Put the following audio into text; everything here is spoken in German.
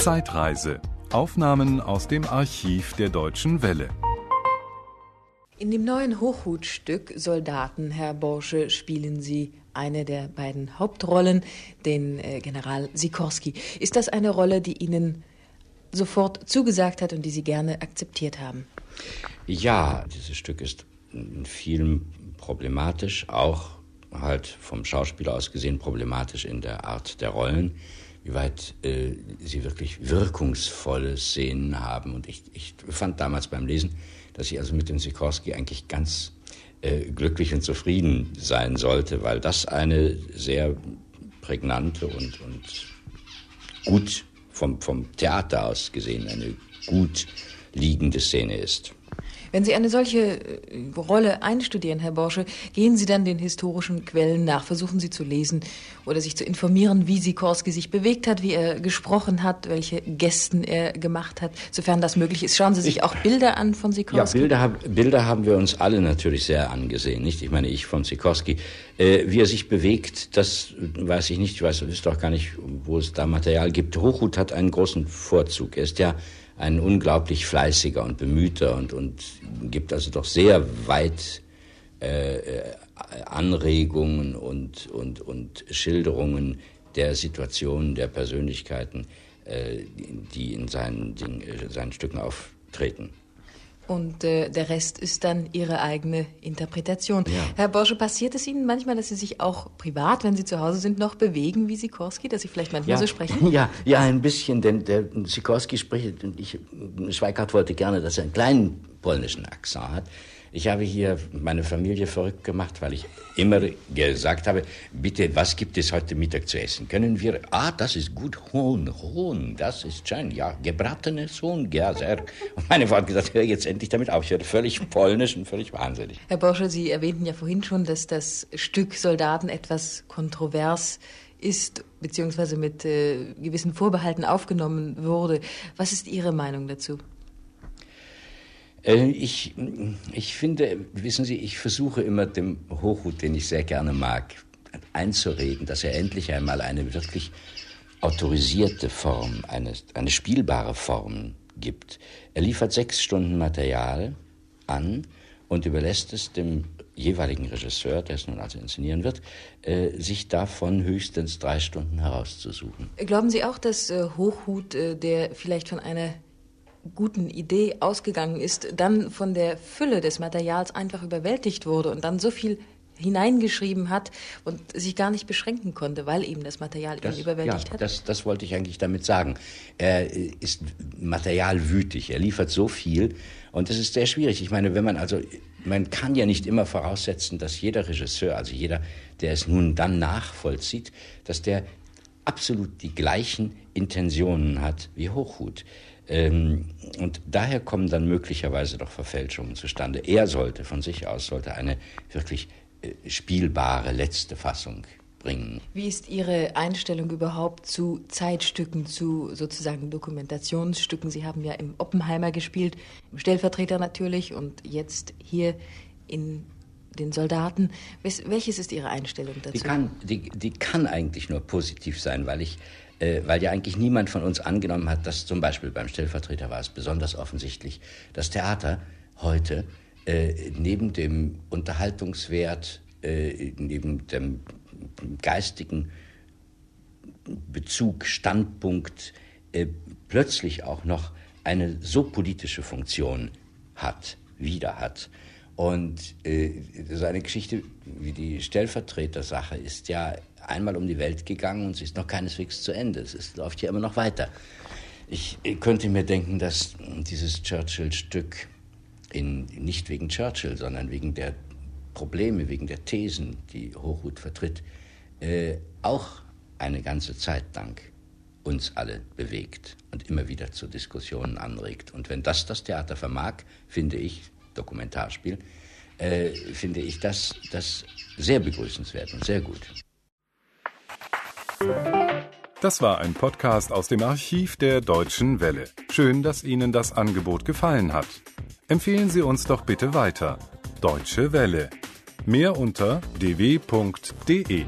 Zeitreise. Aufnahmen aus dem Archiv der Deutschen Welle. In dem neuen Hochhutstück Soldaten, Herr Borsche, spielen Sie eine der beiden Hauptrollen, den äh, General Sikorski. Ist das eine Rolle, die Ihnen sofort zugesagt hat und die Sie gerne akzeptiert haben? Ja, dieses Stück ist in vielen problematisch, auch halt vom Schauspieler aus gesehen problematisch in der Art der Rollen, wie weit äh, sie wirklich wirkungsvolle Szenen haben. Und ich, ich fand damals beim Lesen, dass ich also mit dem Sikorski eigentlich ganz äh, glücklich und zufrieden sein sollte, weil das eine sehr prägnante und, und gut vom, vom Theater aus gesehen eine gut liegende Szene ist. Wenn Sie eine solche äh, Rolle einstudieren, Herr Borsche, gehen Sie dann den historischen Quellen nach, versuchen Sie zu lesen oder sich zu informieren, wie Sikorski sich bewegt hat, wie er gesprochen hat, welche Gesten er gemacht hat, sofern das möglich ist. Schauen Sie sich ich, auch Bilder an von Sikorski. Ja, Bilder, Bilder haben wir uns alle natürlich sehr angesehen, nicht? Ich meine, ich von Sikorski. Äh, wie er sich bewegt, das weiß ich nicht. Ich weiß, wüsste auch gar nicht, wo es da Material gibt. Hochhut hat einen großen Vorzug. Er ist ja ein unglaublich fleißiger und bemühter und, und gibt also doch sehr weit äh, äh, Anregungen und, und, und Schilderungen der Situationen, der Persönlichkeiten, äh, die in seinen, in äh, seinen Stücken auftreten und äh, der Rest ist dann Ihre eigene Interpretation. Ja. Herr Borsche, passiert es Ihnen manchmal, dass Sie sich auch privat, wenn Sie zu Hause sind, noch bewegen wie Sikorski, dass Sie vielleicht manchmal ja. so sprechen? Ja, ja, ein bisschen, denn der Sikorski spricht, und ich, Schweikart wollte gerne, dass er einen kleinen polnischen Akzent hat. Ich habe hier meine Familie verrückt gemacht, weil ich immer gesagt habe, bitte, was gibt es heute Mittag zu essen? Können wir, ah, das ist gut, Huhn, Huhn, das ist schön, ja, gebratenes Huhn, ja, sehr. Und meine Frau hat gesagt, hör jetzt endlich damit auf, ich werde völlig polnisch und völlig wahnsinnig. Herr Borsche, Sie erwähnten ja vorhin schon, dass das Stück Soldaten etwas kontrovers ist, beziehungsweise mit äh, gewissen Vorbehalten aufgenommen wurde. Was ist Ihre Meinung dazu? Äh, ich, ich finde, wissen Sie, ich versuche immer dem Hochhut, den ich sehr gerne mag, einzureden, dass er endlich einmal eine wirklich autorisierte Form, eine, eine spielbare Form gibt. Er liefert sechs Stunden Material an und überlässt es dem jeweiligen Regisseur, der es nun also inszenieren wird, äh, sich davon höchstens drei Stunden herauszusuchen. Glauben Sie auch, dass äh, Hochhut, äh, der vielleicht von einer guten Idee ausgegangen ist, dann von der Fülle des Materials einfach überwältigt wurde und dann so viel hineingeschrieben hat und sich gar nicht beschränken konnte, weil eben das Material das, ihn überwältigt ja, hat? Das, das wollte ich eigentlich damit sagen. Er ist materialwütig, er liefert so viel und das ist sehr schwierig. Ich meine, wenn man also, man kann ja nicht immer voraussetzen, dass jeder Regisseur, also jeder, der es nun dann nachvollzieht, dass der absolut die gleichen Intentionen hat wie Hochhut. Ähm, und daher kommen dann möglicherweise doch Verfälschungen zustande. Er sollte von sich aus sollte eine wirklich äh, spielbare letzte Fassung bringen. Wie ist Ihre Einstellung überhaupt zu Zeitstücken, zu sozusagen Dokumentationsstücken? Sie haben ja im Oppenheimer gespielt, im Stellvertreter natürlich und jetzt hier in den Soldaten. Welches ist Ihre Einstellung dazu? Die kann, die, die kann eigentlich nur positiv sein, weil ich äh, weil ja eigentlich niemand von uns angenommen hat, dass zum Beispiel beim Stellvertreter war es besonders offensichtlich, das Theater heute äh, neben dem Unterhaltungswert, äh, neben dem geistigen Bezug, Standpunkt äh, plötzlich auch noch eine so politische Funktion hat, wieder hat. Und äh, so eine Geschichte wie die Stellvertretersache ist ja einmal um die Welt gegangen und sie ist noch keineswegs zu Ende. Es ist, läuft ja immer noch weiter. Ich könnte mir denken, dass dieses Churchill-Stück nicht wegen Churchill, sondern wegen der Probleme, wegen der Thesen, die Hochhut vertritt, äh, auch eine ganze Zeit lang uns alle bewegt und immer wieder zu Diskussionen anregt. Und wenn das das Theater vermag, finde ich, Dokumentarspiel, äh, finde ich das, das sehr begrüßenswert und sehr gut. Das war ein Podcast aus dem Archiv der Deutschen Welle. Schön, dass Ihnen das Angebot gefallen hat. Empfehlen Sie uns doch bitte weiter. Deutsche Welle. Mehr unter dw.de.